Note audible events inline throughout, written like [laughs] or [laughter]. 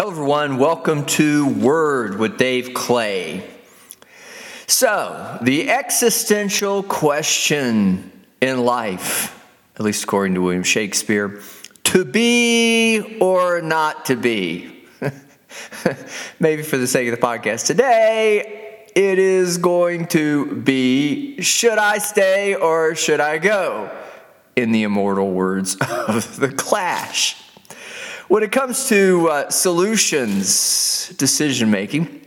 Hello, everyone. Welcome to Word with Dave Clay. So, the existential question in life, at least according to William Shakespeare, to be or not to be. [laughs] Maybe for the sake of the podcast today, it is going to be should I stay or should I go? In the immortal words [laughs] of The Clash. When it comes to uh, solutions, decision making,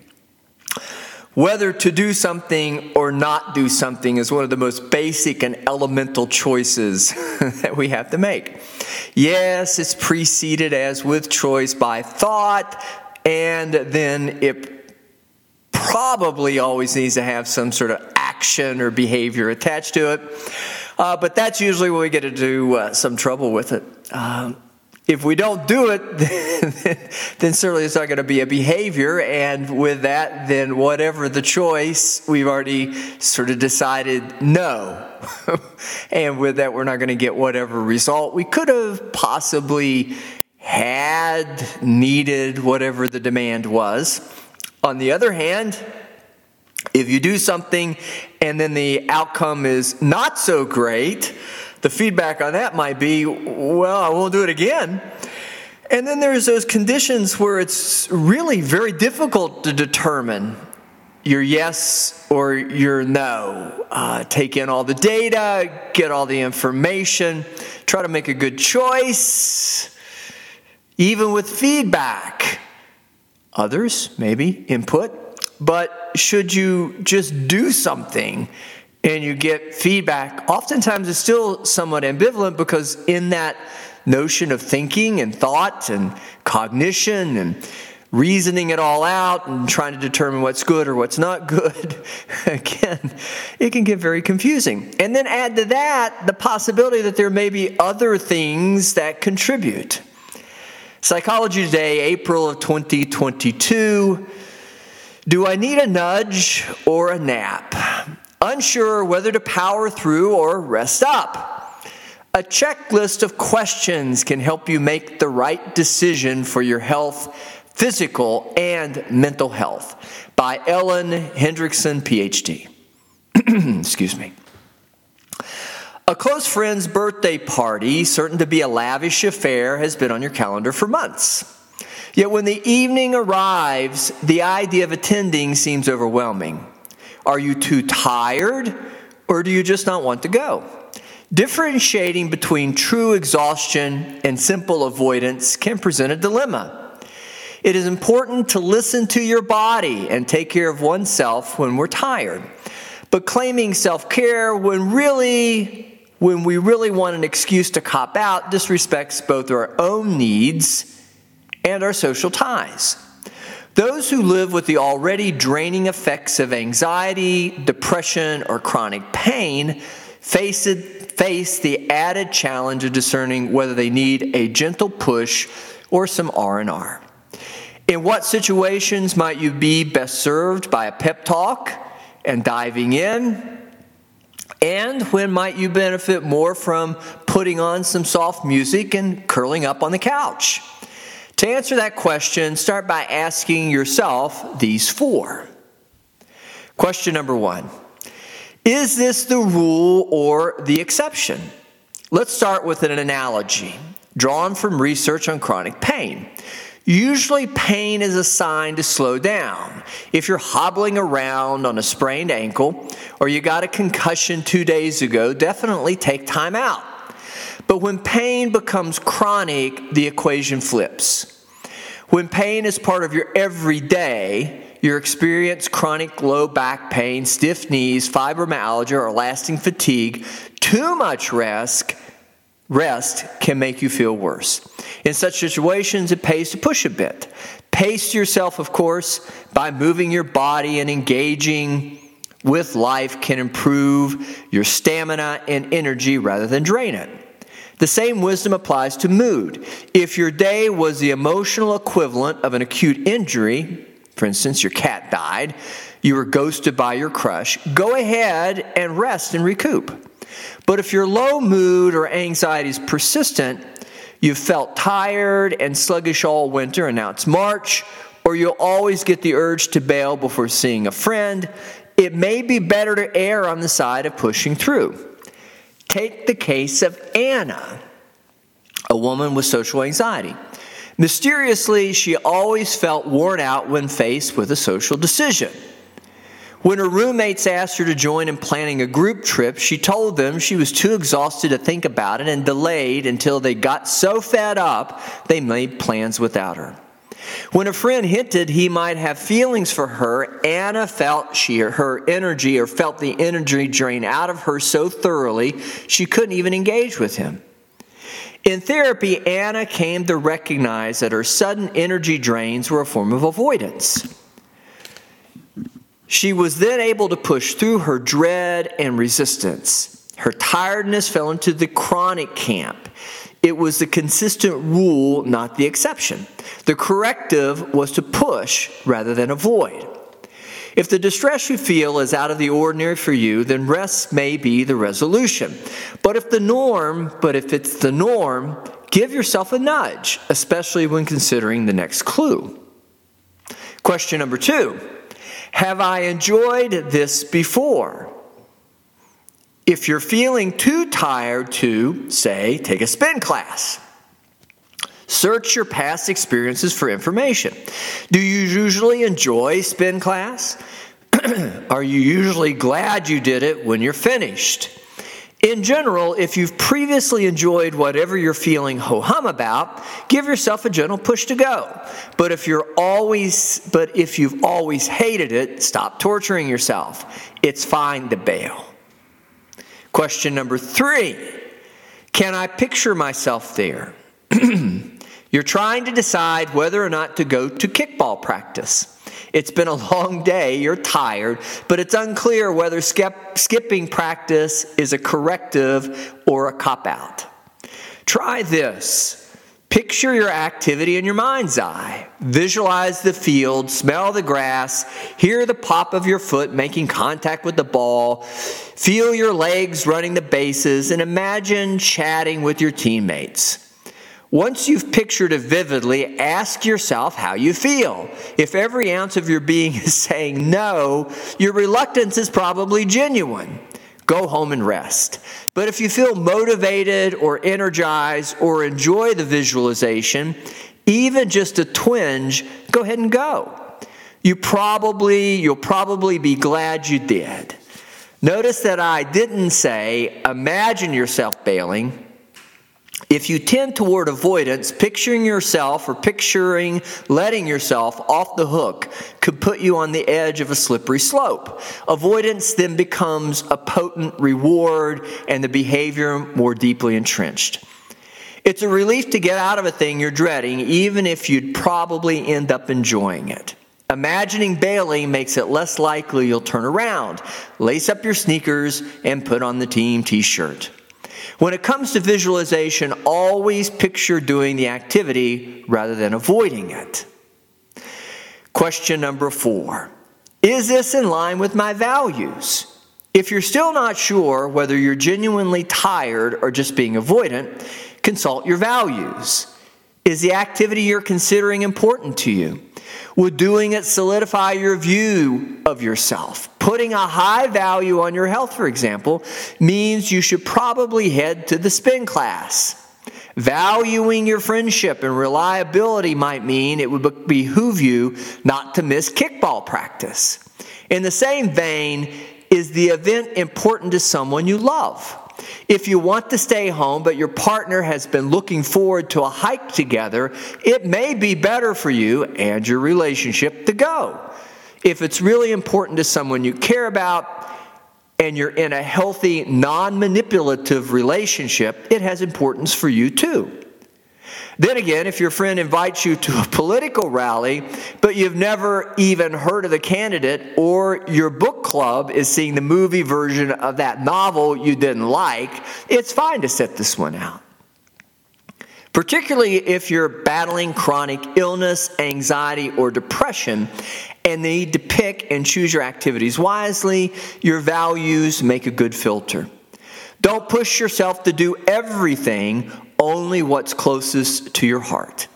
whether to do something or not do something is one of the most basic and elemental choices [laughs] that we have to make. Yes, it's preceded as with choice by thought, and then it probably always needs to have some sort of action or behavior attached to it. Uh, but that's usually when we get into uh, some trouble with it. Um, if we don't do it, [laughs] then certainly it's not going to be a behavior. And with that, then whatever the choice, we've already sort of decided no. [laughs] and with that, we're not going to get whatever result we could have possibly had, needed, whatever the demand was. On the other hand, if you do something and then the outcome is not so great, the feedback on that might be, well, I won't do it again. And then there's those conditions where it's really very difficult to determine your yes or your no. Uh, take in all the data, get all the information, try to make a good choice, even with feedback. Others, maybe, input. But should you just do something and you get feedback, oftentimes it's still somewhat ambivalent because in that notion of thinking and thought and cognition and reasoning it all out and trying to determine what's good or what's not good, [laughs] again, it can get very confusing. And then add to that the possibility that there may be other things that contribute. Psychology Today, April of 2022. Do I need a nudge or a nap? Unsure whether to power through or rest up. A checklist of questions can help you make the right decision for your health, physical and mental health. By Ellen Hendriksen, PhD. [clears throat] Excuse me. A close friend's birthday party, certain to be a lavish affair, has been on your calendar for months. Yet when the evening arrives, the idea of attending seems overwhelming. Are you too tired or do you just not want to go? Differentiating between true exhaustion and simple avoidance can present a dilemma. It is important to listen to your body and take care of oneself when we're tired. But claiming self care when really, when we really want an excuse to cop out, disrespects both our own needs and our social ties. Those who live with the already draining effects of anxiety, depression, or chronic pain face, it, face the added challenge of discerning whether they need a gentle push or some R&R. In what situations might you be best served by a pep talk and diving in? And when might you benefit more from putting on some soft music and curling up on the couch? To answer that question, start by asking yourself these four. Question number one Is this the rule or the exception? Let's start with an analogy drawn from research on chronic pain. Usually, pain is a sign to slow down. If you're hobbling around on a sprained ankle or you got a concussion two days ago, definitely take time out. But when pain becomes chronic, the equation flips. When pain is part of your everyday, you experience chronic low back pain, stiff knees, fibromyalgia, or lasting fatigue, too much rest, rest can make you feel worse. In such situations, it pays to push a bit. Pace yourself, of course, by moving your body and engaging with life can improve your stamina and energy rather than drain it. The same wisdom applies to mood. If your day was the emotional equivalent of an acute injury, for instance, your cat died, you were ghosted by your crush, go ahead and rest and recoup. But if your low mood or anxiety is persistent, You've felt tired and sluggish all winter, and now it's March, or you'll always get the urge to bail before seeing a friend. It may be better to err on the side of pushing through. Take the case of Anna, a woman with social anxiety. Mysteriously, she always felt worn out when faced with a social decision. When her roommates asked her to join in planning a group trip, she told them she was too exhausted to think about it and delayed until they got so fed up they made plans without her. When a friend hinted he might have feelings for her, Anna felt she her energy or felt the energy drain out of her so thoroughly she couldn't even engage with him. In therapy, Anna came to recognize that her sudden energy drains were a form of avoidance. She was then able to push through her dread and resistance. Her tiredness fell into the chronic camp. It was the consistent rule, not the exception. The corrective was to push rather than avoid. If the distress you feel is out of the ordinary for you, then rest may be the resolution. But if the norm, but if it's the norm, give yourself a nudge, especially when considering the next clue. Question number two Have I enjoyed this before? If you're feeling too tired to, say, take a spin class, Search your past experiences for information. Do you usually enjoy spin class? [clears throat] Are you usually glad you did it when you're finished? In general, if you've previously enjoyed whatever you're feeling ho hum about, give yourself a gentle push to go. But if you're always, but if you've always hated it, stop torturing yourself. It's fine to bail. Question number three Can I picture myself there? [clears throat] You're trying to decide whether or not to go to kickball practice. It's been a long day, you're tired, but it's unclear whether skip, skipping practice is a corrective or a cop out. Try this. Picture your activity in your mind's eye. Visualize the field, smell the grass, hear the pop of your foot making contact with the ball, feel your legs running the bases, and imagine chatting with your teammates. Once you've pictured it vividly, ask yourself how you feel. If every ounce of your being [laughs] is saying no, your reluctance is probably genuine. Go home and rest. But if you feel motivated or energized or enjoy the visualization, even just a twinge, go ahead and go. You probably you'll probably be glad you did. Notice that I didn't say imagine yourself bailing. If you tend toward avoidance, picturing yourself or picturing letting yourself off the hook could put you on the edge of a slippery slope. Avoidance then becomes a potent reward and the behavior more deeply entrenched. It's a relief to get out of a thing you're dreading, even if you'd probably end up enjoying it. Imagining bailing makes it less likely you'll turn around, lace up your sneakers, and put on the team t shirt. When it comes to visualization, always picture doing the activity rather than avoiding it. Question number four Is this in line with my values? If you're still not sure whether you're genuinely tired or just being avoidant, consult your values. Is the activity you're considering important to you? Would doing it solidify your view of yourself? Putting a high value on your health, for example, means you should probably head to the spin class. Valuing your friendship and reliability might mean it would behoove you not to miss kickball practice. In the same vein, is the event important to someone you love? If you want to stay home, but your partner has been looking forward to a hike together, it may be better for you and your relationship to go. If it's really important to someone you care about and you're in a healthy, non manipulative relationship, it has importance for you too. Then again, if your friend invites you to a political rally, but you've never even heard of the candidate, or your book club is seeing the movie version of that novel you didn't like, it's fine to set this one out. Particularly if you're battling chronic illness, anxiety, or depression and need to pick and choose your activities wisely, your values make a good filter. Don't push yourself to do everything only what's closest to your heart.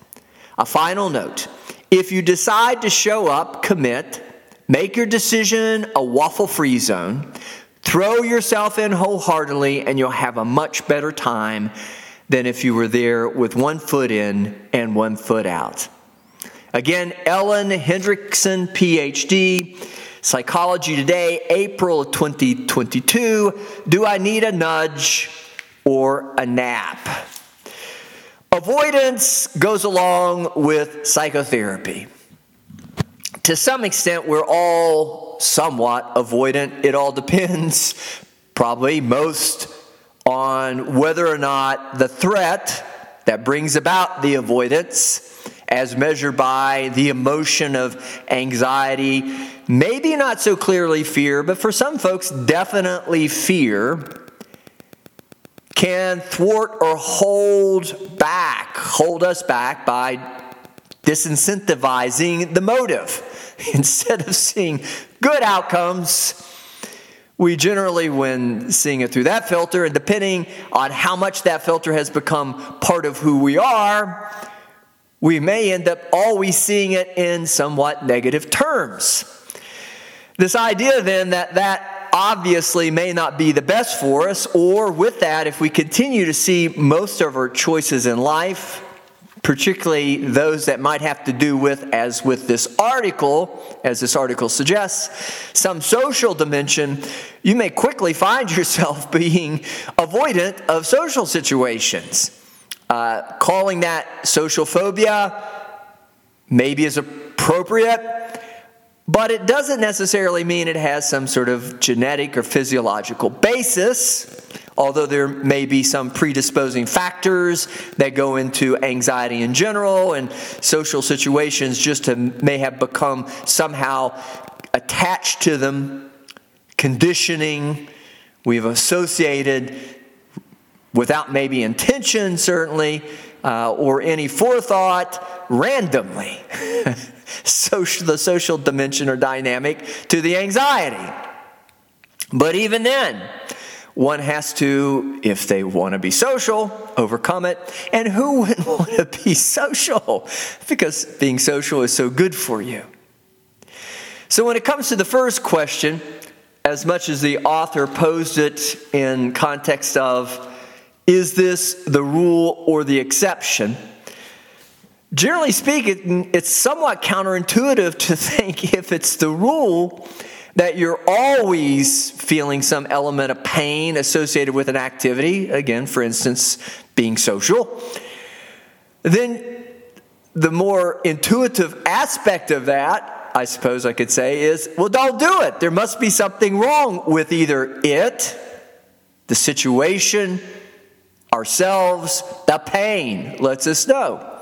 A final note if you decide to show up, commit, make your decision a waffle free zone, throw yourself in wholeheartedly, and you'll have a much better time than if you were there with one foot in and one foot out. Again, Ellen Hendriksen, PhD, Psychology Today, April 2022. Do I need a nudge or a nap? Avoidance goes along with psychotherapy. To some extent, we're all somewhat avoidant. It all depends, probably most, on whether or not the threat that brings about the avoidance, as measured by the emotion of anxiety, maybe not so clearly fear, but for some folks, definitely fear, can thwart or hold back, hold us back by disincentivizing the motive. [laughs] Instead of seeing good outcomes, we generally, when seeing it through that filter, and depending on how much that filter has become part of who we are, we may end up always seeing it in somewhat negative terms. This idea then that that obviously may not be the best for us, or with that, if we continue to see most of our choices in life, particularly those that might have to do with, as with this article, as this article suggests, some social dimension, you may quickly find [laughs] yourself being avoidant of social situations. Uh, calling that social phobia maybe is appropriate, but it doesn't necessarily mean it has some sort of genetic or physiological basis although there may be some predisposing factors that go into anxiety in general and social situations just to, may have become somehow attached to them, conditioning, we've associated without maybe intention, certainly, uh, or any forethought, randomly. [laughs] social, the social dimension or dynamic to the anxiety. But even then, one has to, if they want to be social, overcome it. And who wouldn't [laughs] want to be social? Because being social is so good for you. So, when it comes to the first question, as much as the author posed it in context of, is this the rule or the exception? Generally speaking, it's somewhat counterintuitive to [laughs] think if it's the rule, that you're always feeling some element of pain associated with an activity, again, for instance, being social, then the more intuitive aspect of that, I suppose I could say, is well, don't do it. There must be something wrong with either it, the situation, ourselves, the pain lets us know.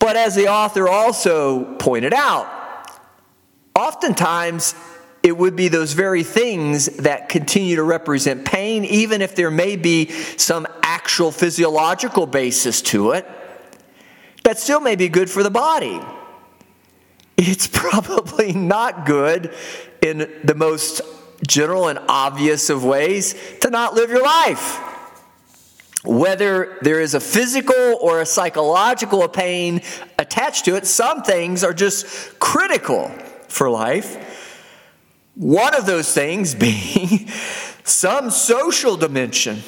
But as the author also pointed out, oftentimes it would be those very things that continue to represent pain, even if there may be some actual physiological basis to it, that still may be good for the body. It's [laughs] probably not good in the most general and obvious of ways to not live your life. Whether there is a physical or a psychological pain attached to it, some things are just critical for life one of those things [laughs] being some social dimension.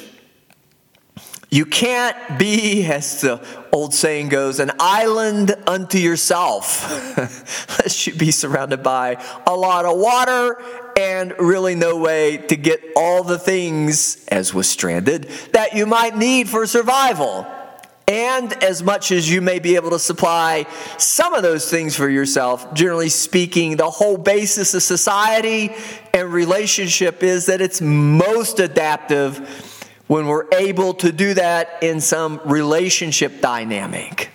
You can't be, as the old saying goes, an island unto yourself, [laughs] unless you be surrounded by a lot of water and really no way to get all the things, as was stranded, that you might need for survival. And as much as you may be able to supply some of those things for yourself, generally speaking, the whole basis of society and relationship is that it's most adaptive when we're able to do that in some relationship dynamic.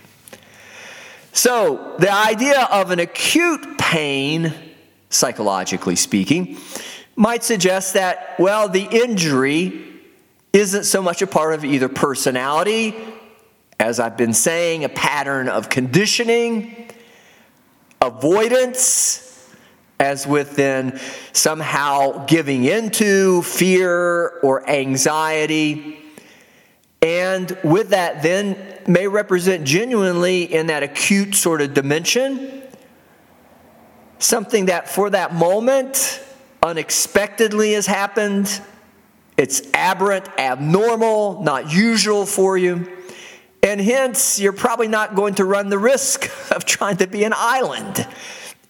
So, the idea of an acute pain, psychologically speaking, might suggest that, well, the injury isn't so much a part of either personality as I've been saying, a pattern of conditioning, avoidance, as within somehow giving into fear or anxiety. And with that, then may represent genuinely in that acute sort of dimension something that for that moment unexpectedly has happened. It's aberrant, abnormal, not usual for you. And hence, you're probably not going to run the risk [laughs] of trying to be an island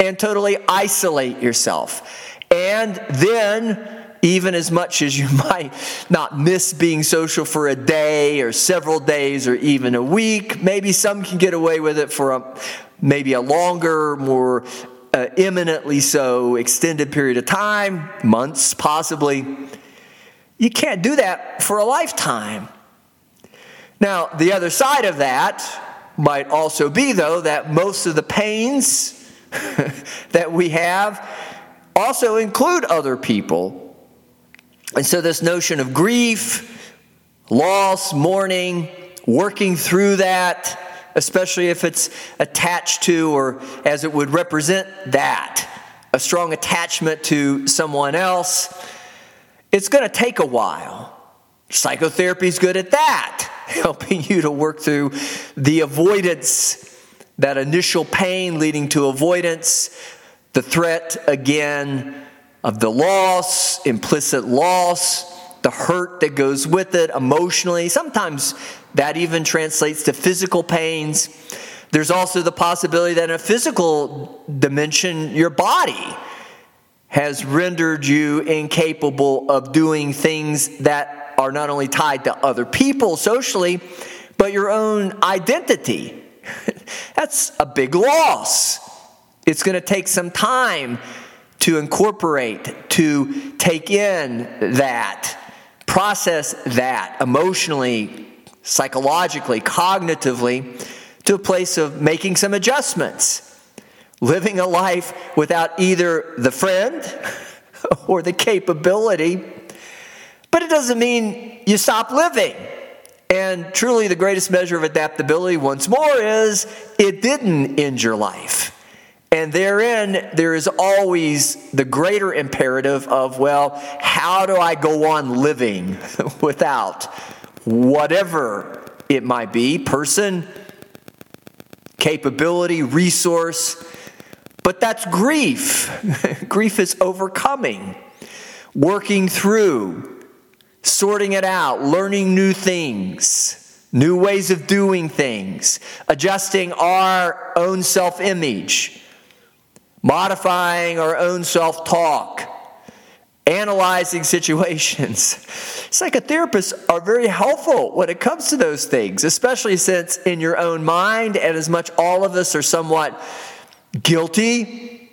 and totally isolate yourself. And then, even as much as you [laughs] might not miss being social for a day or several days or even a week, maybe some can get away with it for a, maybe a longer, more uh, imminently so extended period of time, months possibly. You can't do that for a lifetime. Now, the other side of that might also be, though, that most of the pains [laughs] that we have also include other people. And so, this notion of grief, loss, mourning, working through that, especially if it's attached to or as it would represent that, a strong attachment to someone else, it's going to take a while. Psychotherapy is good at that, [laughs] helping you to work through the avoidance, that initial pain leading to avoidance, the threat again of the loss, implicit loss, the hurt that goes with it emotionally. Sometimes that even translates to physical pains. There's also the possibility that in a physical dimension, your body has rendered you incapable of doing things that are not only tied to other people socially, but your own identity. [laughs] That's a big loss. It's going to take some time to incorporate, to take in that, process that emotionally, psychologically, cognitively, to a place of making some adjustments. Living a life without either the friend [laughs] or the capability. But it doesn't mean you stop living. And truly, the greatest measure of adaptability, once more, is it didn't end your life. And therein, there is always the greater imperative of, well, how do I go on living [laughs] without whatever it might be person, capability, resource? But that's grief. [laughs] grief is overcoming, working through, sorting it out, learning new things, new ways of doing things, adjusting our own self image modifying our own self talk, analyzing [laughs] situations. Psychotherapists are very helpful when it comes to those things, especially since in your own mind, and as much all of us are somewhat guilty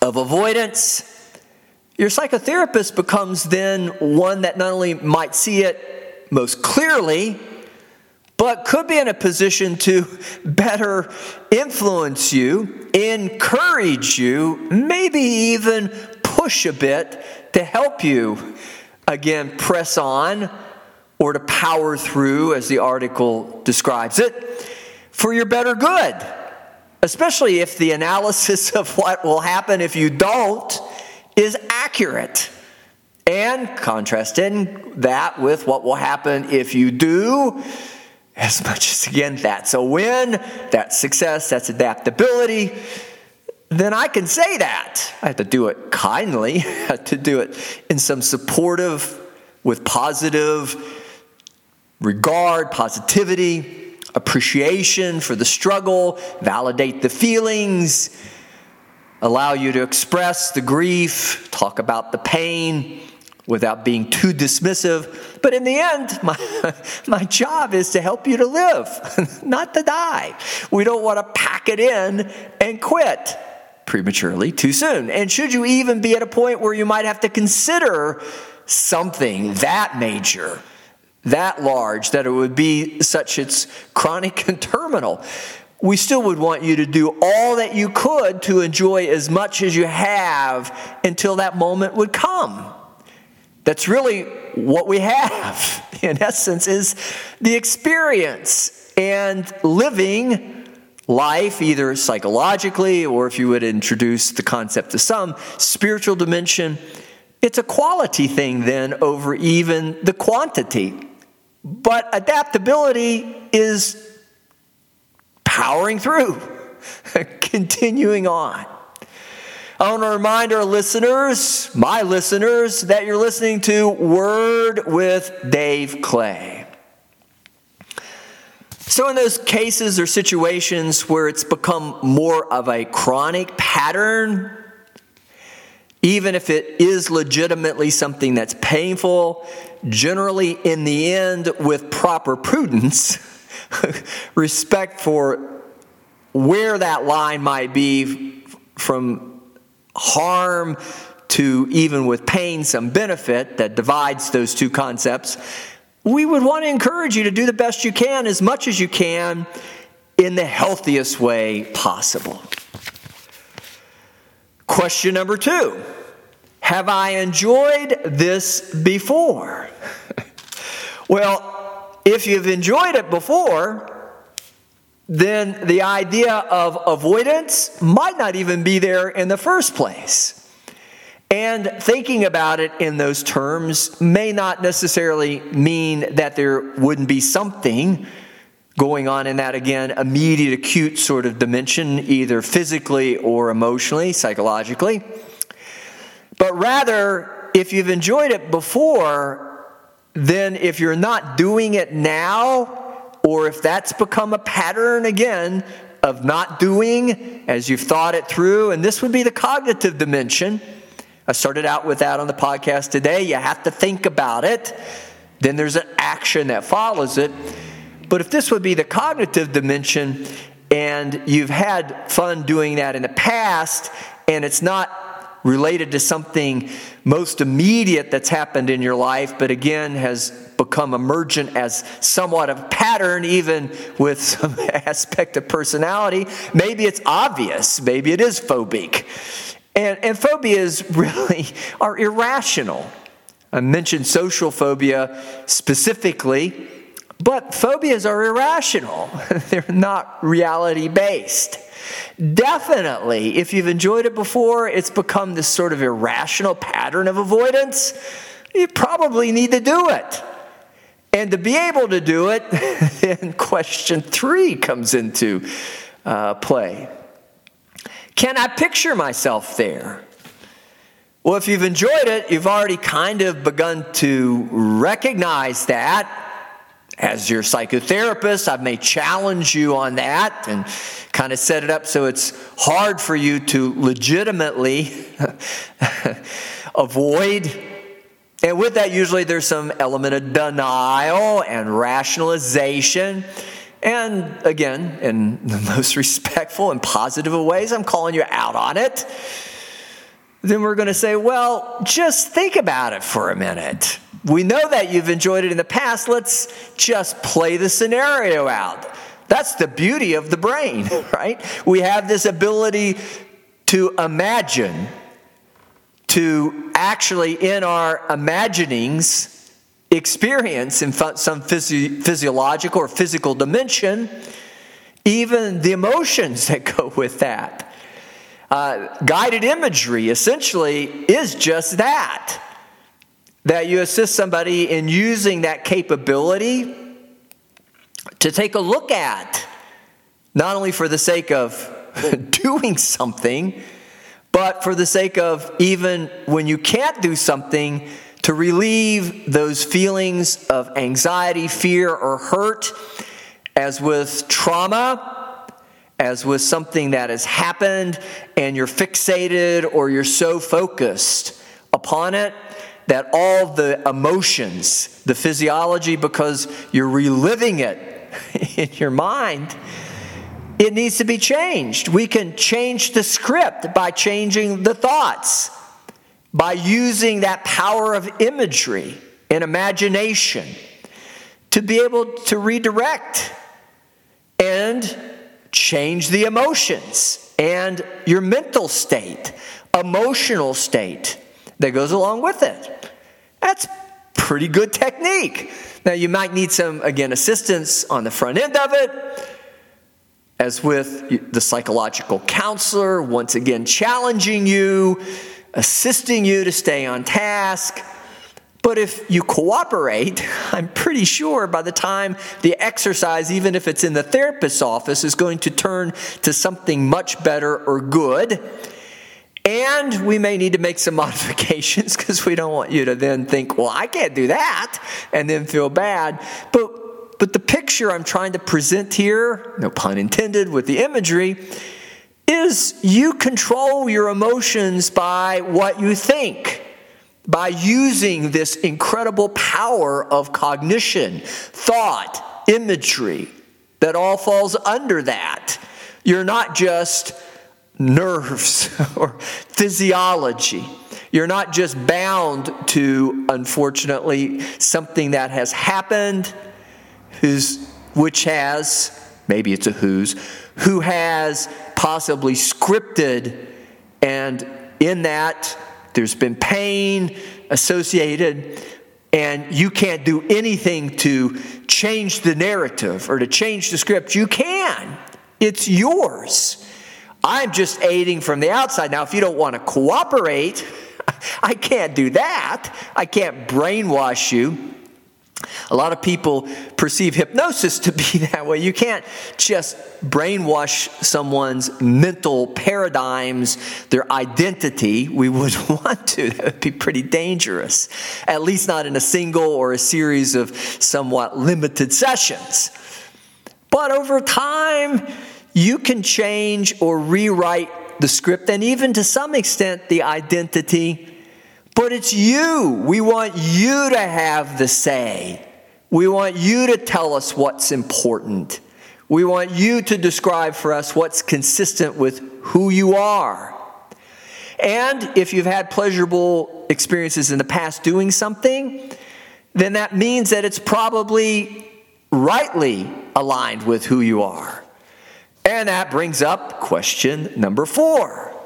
of avoidance, your psychotherapist becomes then one that not only might see it most clearly, but could be in a position to [laughs] better influence you, encourage you, maybe even push a bit to help you, again, press on or to power through, as the article describes it, for your better good. Especially if the analysis [laughs] of what will happen if you don't is accurate. And contrasting that with what will happen if you do as much as, again, that's a win, that's success, that's adaptability, then I can say that. I have to do it kindly, [laughs] I have to do it in some supportive, with positive regard, positivity, appreciation for the struggle, validate the feelings, allow you to express the grief, talk about the pain without being too dismissive. But in the end, [laughs] my, my job is to help you to live, [laughs] not to die. We don't want to pack it in and quit prematurely too soon. And should you even be at a point where you might have to consider something that major, that large, that it would be such it's chronic and terminal, we still would want you to do all that you could to enjoy as much as you have until that moment would come. That's really what we have, [laughs] in essence, is the experience and living life, either psychologically or if you would introduce the concept to some spiritual dimension. It's a quality thing then over even the quantity. But adaptability is powering through, [laughs] continuing on. I want to remind our listeners, my listeners, that you're listening to Word with Dave Clay. So, in those cases or situations where it's become more of a chronic pattern, even if it is legitimately something that's painful, generally in the end, with proper prudence, [laughs] [laughs] respect for where that line might be from harm to even with pain, some benefit that divides those two concepts, we would want to encourage you to do the best you can, as much as you can, in the healthiest way possible. Question number two Have I enjoyed this before? [laughs] well, if you've enjoyed it before, then the idea of avoidance might not even be there in the first place. And thinking about it in those terms may not necessarily mean that there wouldn't be something going on in that, again, immediate, acute sort of dimension, either physically or emotionally, psychologically. But rather, if you've enjoyed it before, then if you're not doing it now, or if that's become a pattern again of not doing as you've thought it through, and this would be the cognitive dimension. I started out with that on the podcast today. You have to think about it, then there's an action that follows it. But if this would be the cognitive dimension, and you've had fun doing that in the past, and it's not related to something most immediate that's happened in your life, but again has become emergent as somewhat of pattern, even with [laughs] some aspect of personality. Maybe it's obvious, maybe it is phobic. And, and phobias [laughs] really are irrational. I mentioned social phobia specifically, but phobias are irrational. [laughs] They're not reality based. Definitely, if you've enjoyed it before, it's become this sort of irrational pattern of avoidance. You probably need to do it. And to be able to do it, [laughs] then question three comes into uh, play. Can I picture myself there? Well, if you've enjoyed it, you've already kind of begun to recognize that. As your psychotherapist, I may challenge you on that and kind of set it up so it's hard for you to legitimately [laughs] avoid and with that, usually there's some element of denial and rationalization. And again, in the most respectful and positive of ways, I'm calling you out on it. Then we're going to say, well, just think about it for a minute. We know that you've enjoyed it in the past. Let's just play the scenario out. That's the beauty of the brain, [laughs] right? We have this ability to imagine to actually, in our imaginings, experience in some physio- physiological or physical dimension, even the emotions [laughs] that go with that. Uh, guided imagery essentially is just that that you assist somebody in using that capability to take a look at, not only for the sake of [laughs] doing something but for the sake of even when you can't do something, to relieve those feelings of anxiety, fear, or hurt, as with trauma, as with something that has happened and you're fixated or you're so focused upon it that all the emotions, the physiology, because you're reliving it [laughs] in your mind, it needs to be changed. We can change the script by changing the thoughts, by using that power of imagery and imagination to be able to redirect and change the emotions and your mental state, emotional state that goes along with it. That's pretty good technique. Now, you might need some, again, assistance on the front end of it as with the psychological counselor, once again challenging you, assisting you to stay on task. But if you cooperate, [laughs] I'm pretty sure by the time the exercise, even if it's in the therapist's office, is going to turn to something much better or good. And we may need to make some [laughs] modifications because we don't want you to then think, well, I can't do that, and then feel bad. But, but the picture I'm trying to present here, no pun intended with the imagery, is you control your emotions by what you think by using this incredible power of cognition, thought, imagery that all falls under that. You're not just nerves [laughs] or physiology. You're not just bound to, unfortunately, something that has happened, who's, which has, maybe it's a who's, who has possibly scripted, and in that, there's been pain associated, and you can't do anything to change the narrative or to change the script. You can, it's yours. I'm just aiding from the outside. Now, if you don't want to cooperate, [laughs] I can't do that. I can't brainwash you. A lot of people perceive hypnosis to be [laughs] that way. You can't just brainwash someone's mental paradigms, their identity. We would [laughs] want to. That would be pretty dangerous, at least not in a single or a series of somewhat limited sessions. But over time, you can change or rewrite the script and even to some extent the identity but it's you. We want you to have the say. We want you to tell us what's important. We want you to describe for us what's consistent with who you are. And if you've had pleasurable experiences in the past doing something, then that means that it's probably rightly aligned with who you are. And that brings up question number four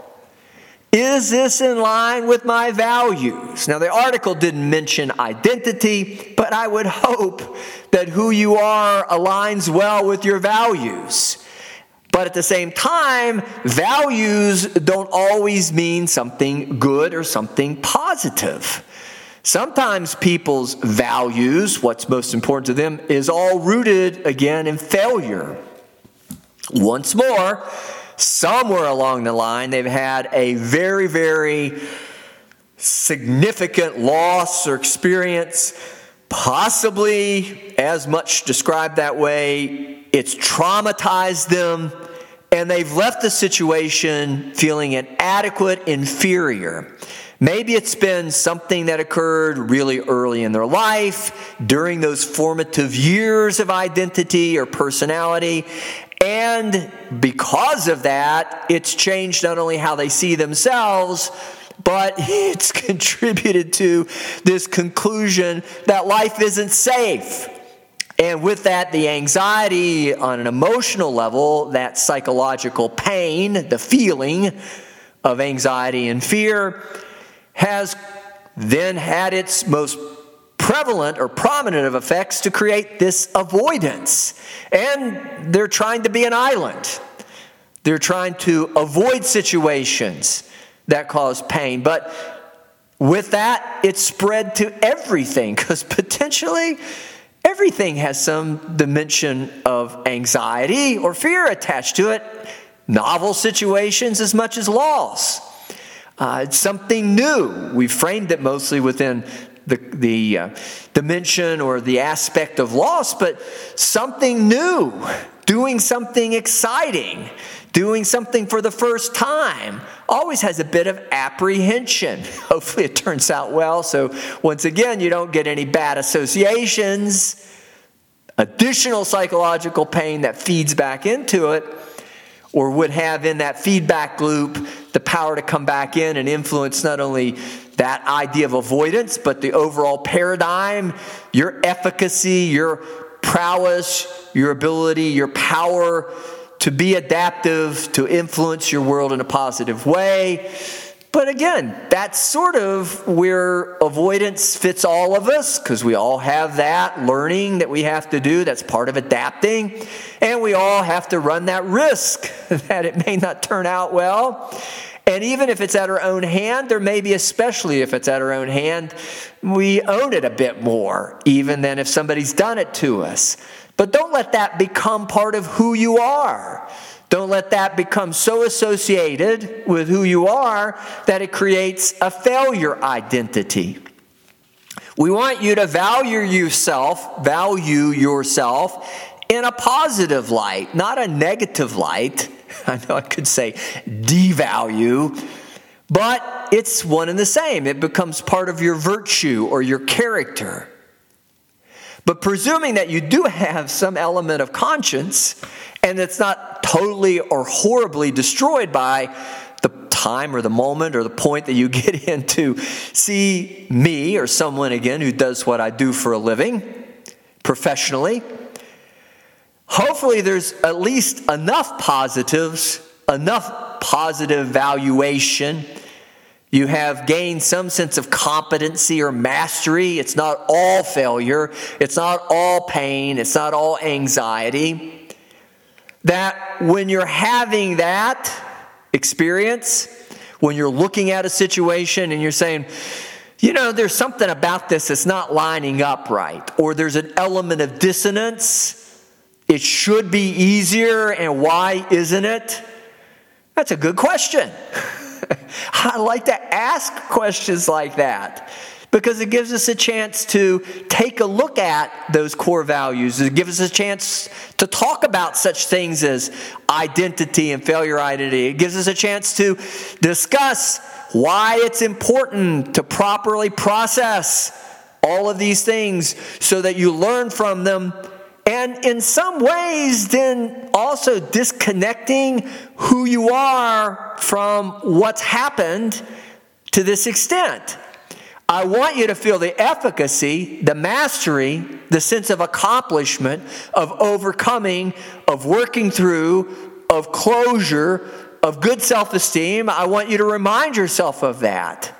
is this in line with my values? Now, the article didn't mention identity, but I would hope that who you are aligns well with your values. But at the same time, values don't always mean something good or something positive. Sometimes people's values, what's most important to them, is all rooted again in failure. Once more, somewhere along the line, they've had a very, very significant loss or experience, possibly as much described that way. It's traumatized them, and they've left the situation feeling inadequate, inferior. Maybe it's been something that occurred really early in their life, during those formative years of identity or personality, and because of that, it's changed not only how they see themselves, but [laughs] it's contributed to this conclusion that life isn't safe. And with that, the anxiety on an emotional level, that psychological pain, the feeling of anxiety and fear, has then had its most prevalent or prominent of effects to create this avoidance. And they're trying to be an island. They're trying to avoid situations that cause pain. But with that, it's spread to everything because potentially everything has some dimension of anxiety or fear attached to it. Novel situations as much as loss. Uh, it's something new. We framed it mostly within the, the uh, dimension or the aspect of loss, but something new, doing something exciting, doing something for the first time always has a bit of apprehension. [laughs] Hopefully, it turns out well. So, once again, you don't get any bad associations, additional psychological pain that feeds back into it, or would have in that feedback loop the power to come back in and influence not only that idea of avoidance, but the overall paradigm, your efficacy, your prowess, your ability, your power to be adaptive, to influence your world in a positive way. But again, that's sort of where avoidance fits all of us because we all have that learning that we have to do. That's part of adapting. And we all have to run that risk [laughs] that it may not turn out well. And even if it's at our own hand, or maybe especially if it's at our own hand, we own it a bit more, even than if somebody's done it to us. But don't let that become part of who you are. Don't let that become so associated with who you are that it creates a failure identity. We want you to value yourself, value yourself in a positive light, not a negative light. [laughs] I know I could say devalue, but it's one and the same. It becomes part of your virtue or your character. But presuming that you do [laughs] have some element of conscience and it's not totally or horribly destroyed by the time or the moment or the point that you [laughs] get in to see me or someone again who does what I do for a living professionally, hopefully there's at least enough positives, enough positive valuation. You have gained some sense of competency or mastery. It's not all failure. It's not all pain. It's not all anxiety. That when you're having that experience, when you're looking at a situation and you're saying, you know, there's something about this that's not lining up right, or there's an element of dissonance it should be easier, and why isn't it? That's a good question. [laughs] I like to ask questions like that because it gives us a chance to take a look at those core values. It gives us a chance to talk about such things as identity and failure identity. It gives us a chance to discuss why it's important to properly process all of these things so that you learn from them and in some ways, then also disconnecting who you are from what's happened to this extent. I want you to feel the efficacy, the mastery, the sense of accomplishment, of overcoming, of working through, of closure, of good self esteem. I want you to remind yourself of that.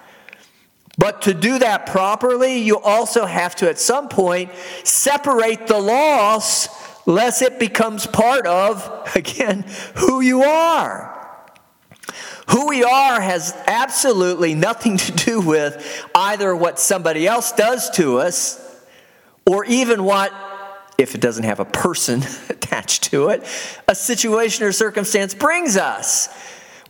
But to do that properly, you also have to, at some point, separate the loss lest it becomes part of, [laughs] again, who you are. Who we are has absolutely nothing to do with either what somebody else does to us or even what, if it doesn't have a person [laughs] attached to it, a situation or circumstance brings us.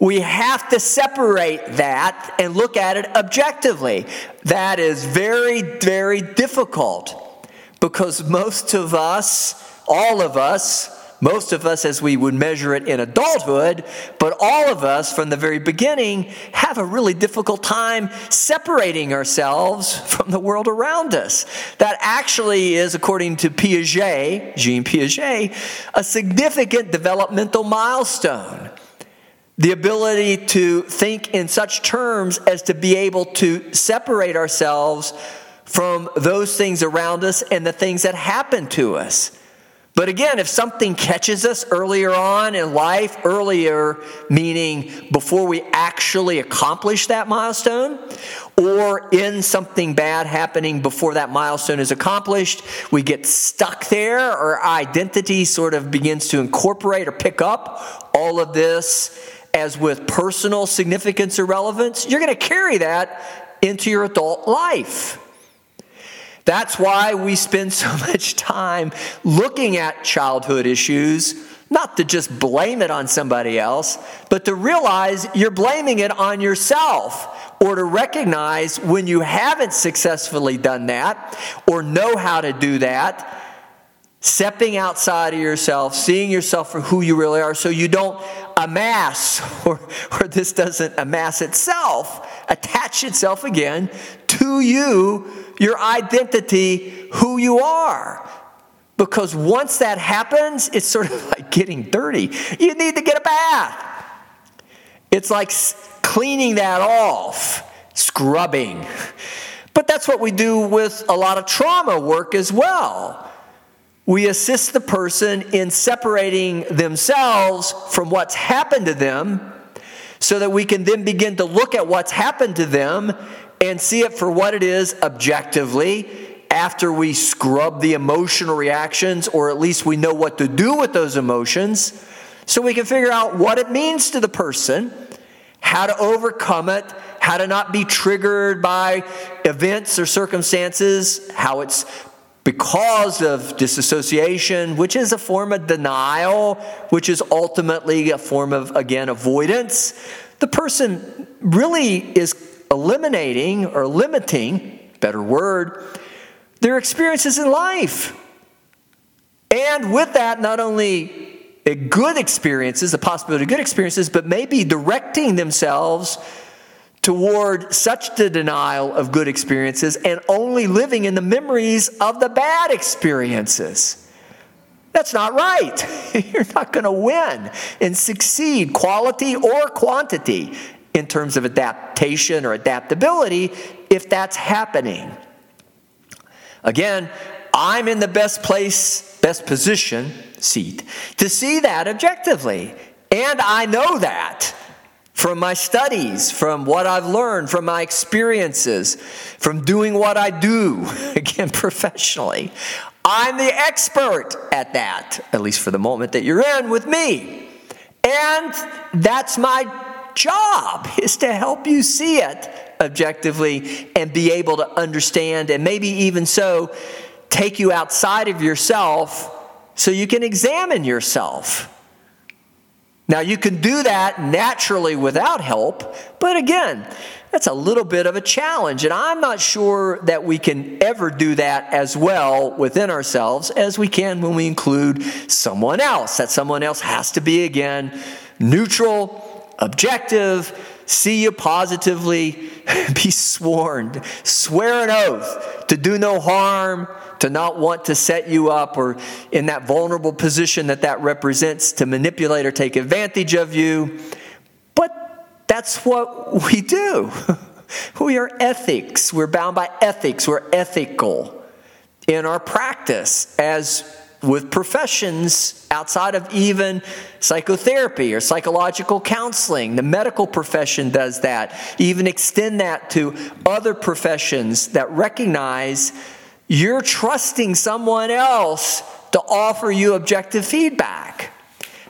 We have to separate that and look at it objectively. That is very, very difficult because most of us, all of us, most of us as we would measure it in adulthood, but all of us from the very beginning have a really difficult time separating ourselves from the world around us. That actually is, according to Piaget, Jean Piaget, a significant developmental milestone the ability to think in such terms as to be able to separate ourselves from those things around us and the things that happen to us. But again, if something catches us earlier on in life, earlier meaning before we actually accomplish that milestone, or in something bad happening before that milestone is accomplished, we get stuck there, our identity sort of begins to incorporate or pick up all of this as with personal significance or relevance, you're going to carry that into your adult life. That's why we spend [laughs] so much time looking at childhood issues, not to just blame it on somebody else, but to realize you're blaming it on yourself, or to recognize when you haven't successfully done that, or know how to do that, stepping outside of yourself, seeing yourself for who you really are, so you don't amass, [laughs] or, or this doesn't amass itself, attach itself again to you, your identity, who you are. Because once that happens, it's sort of [laughs] like getting dirty. You need to get a bath. It's like cleaning that off, scrubbing. But that's what we do with a lot of trauma work as well we assist the person in separating themselves from what's happened to them so that we can then begin to look at what's happened to them and see it for what it is objectively after we scrub the emotional reactions, or at least we know what to do with those emotions, so we can figure out what it means to the person, how to overcome it, how to not be triggered by events or circumstances, how it's because of disassociation, which is a form of denial, which is ultimately a form of, again, avoidance. The person really is eliminating or limiting, better word, their experiences in life. And with that, not only good experiences, the possibility of good experiences, but maybe directing themselves toward such the denial of good experiences and only living in the memories of the bad experiences. That's not right. [laughs] You're not going to win and succeed, quality or quantity, in terms of adaptation or adaptability, if that's happening. Again, I'm in the best place, best position, seat, to see that objectively. And I know that from my studies, from what I've learned, from my experiences, from doing what I do, [laughs] again, professionally. I'm the expert at that, at least for the moment that you're in with me. And that's my job, [laughs] is to help you see it objectively and be able to understand, and maybe even so, take you outside of yourself so you can examine yourself. Now, you can do that naturally without help, but again, that's a little bit of a challenge. And I'm not sure that we can ever do that as well within ourselves as we can when we include someone else. That someone else has to be, again, neutral, objective, see you positively, [laughs] be sworn, swear an oath to do no harm, to not want to set you up or in that vulnerable position that that represents to manipulate or take advantage of you. But that's what we do. [laughs] we are ethics. We're bound by ethics. We're ethical in our practice as with professions outside of even psychotherapy or psychological counseling. The medical profession does that. Even extend that to other professions that recognize you're trusting someone else to offer you objective feedback.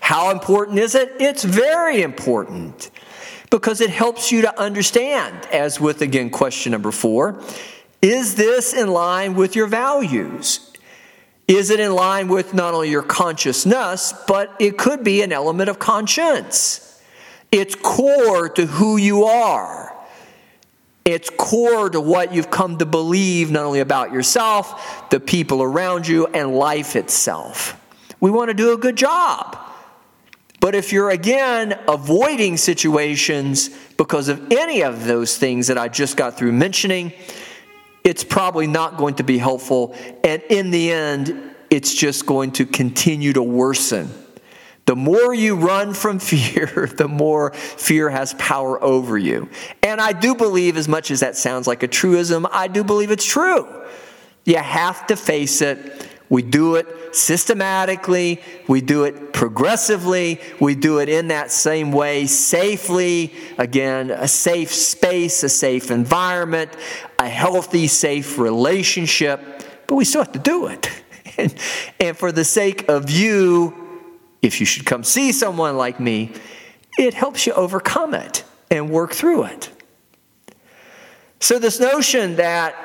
How important is it? It's very important because it helps you to understand, as with again question number four, is this in line with your values? Is it in line with not only your consciousness, but it could be an element of conscience? It's core to who you are. It's core to what you've come to believe, not only about yourself, the people around you, and life itself. We want to do a good job. But if you're again avoiding situations because of any of those things that I just got through mentioning, it's probably not going to be helpful. And in the end, it's just going to continue to worsen. The more you run from [laughs] fear, the more fear has power over you. And I do believe, as much as that sounds like a truism, I do believe it's true. You have to face it. We do it systematically, we do it progressively, we do it in that same way safely. Again, a safe space, a safe environment, a healthy, safe relationship, but we still have to do it. [laughs] And, and for the sake of you, if you should come see someone like me, it helps you overcome it and work through it. So, this notion that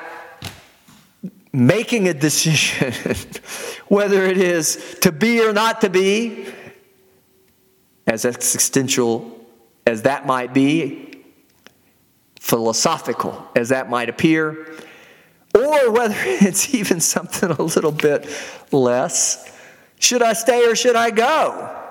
making a decision, [laughs] whether it is to be or not to be, as existential as that might be, philosophical as that might appear, or whether [laughs] it's even something a little bit less. Should I stay or should I go?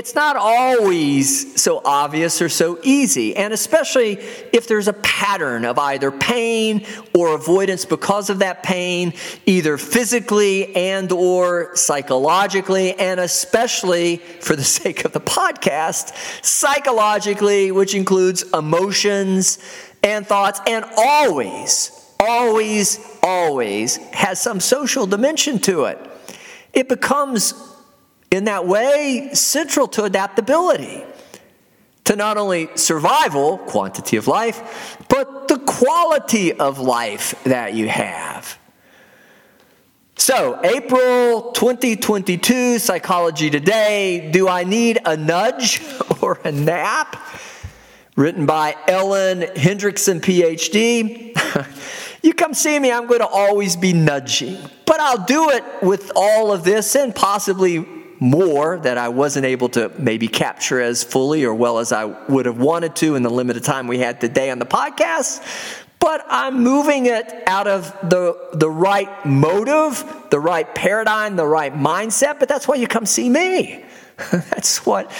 It's not always so obvious or so easy, and especially if there's a pattern of either pain or avoidance because of that pain, either physically and or psychologically, and especially for the [laughs] sake of the podcast, psychologically, which includes emotions and thoughts, and always, always, always has some social dimension to it. It becomes in that way central to adaptability, to not only survival, quantity of life, but the quality of life that you have. So, April 2022, Psychology Today. Do I need a nudge [laughs] or a nap? written by Ellen Hendriksen, PhD. [laughs] you come see me, I'm going to always be nudging. But I'll do it with all of this and possibly more that I wasn't able to maybe capture as fully or well as I would have wanted to in the limited time we had today on the podcast. But I'm moving it out of the, the right motive, the right paradigm, the right mindset. But that's why you come see me. [laughs] that's what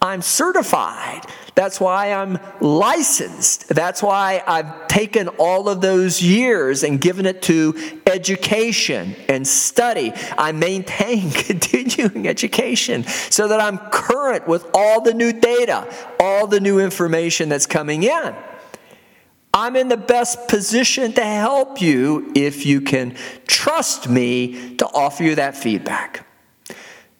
I'm certified. That's why I'm licensed. That's why I've taken all of those years and given it to education and study. I maintain [laughs] continuing education so that I'm current with all the new data, all the new information that's coming in. I'm in the best position to help you if you can trust me to offer you that feedback.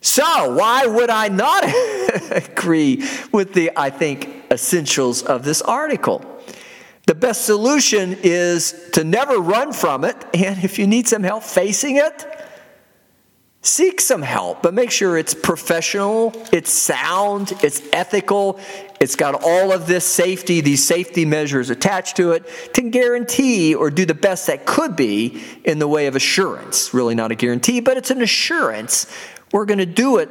So, why would I not [laughs] agree with the, I think, essentials of this article? The best solution is to never run from it, and if you need some help facing it, seek some help, but make sure it's professional, it's sound, it's ethical, it's got all of this safety, these safety measures attached to it to guarantee or do the best that could be in the way of assurance. Really not a guarantee, but it's an assurance we're going to do it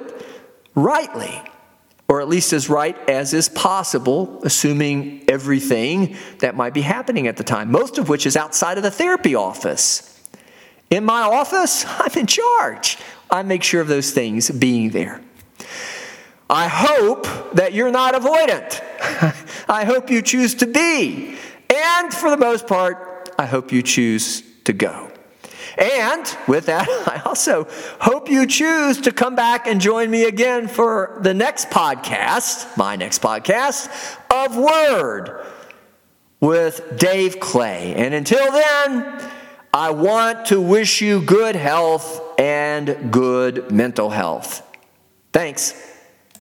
rightly, or at least as right as is possible, assuming everything that might be happening at the time, most of which is outside of the therapy office. In my office, [laughs] I'm in charge. I make sure of those things being there. I hope that you're not avoidant. [laughs] I hope you choose to be. And for the most part, I hope you choose to go. And with that, [laughs] I also hope you choose to come back and join me again for the next podcast, my next podcast of Word with Dave Clay. And until then, I want to wish you good health and good mental health. Thanks.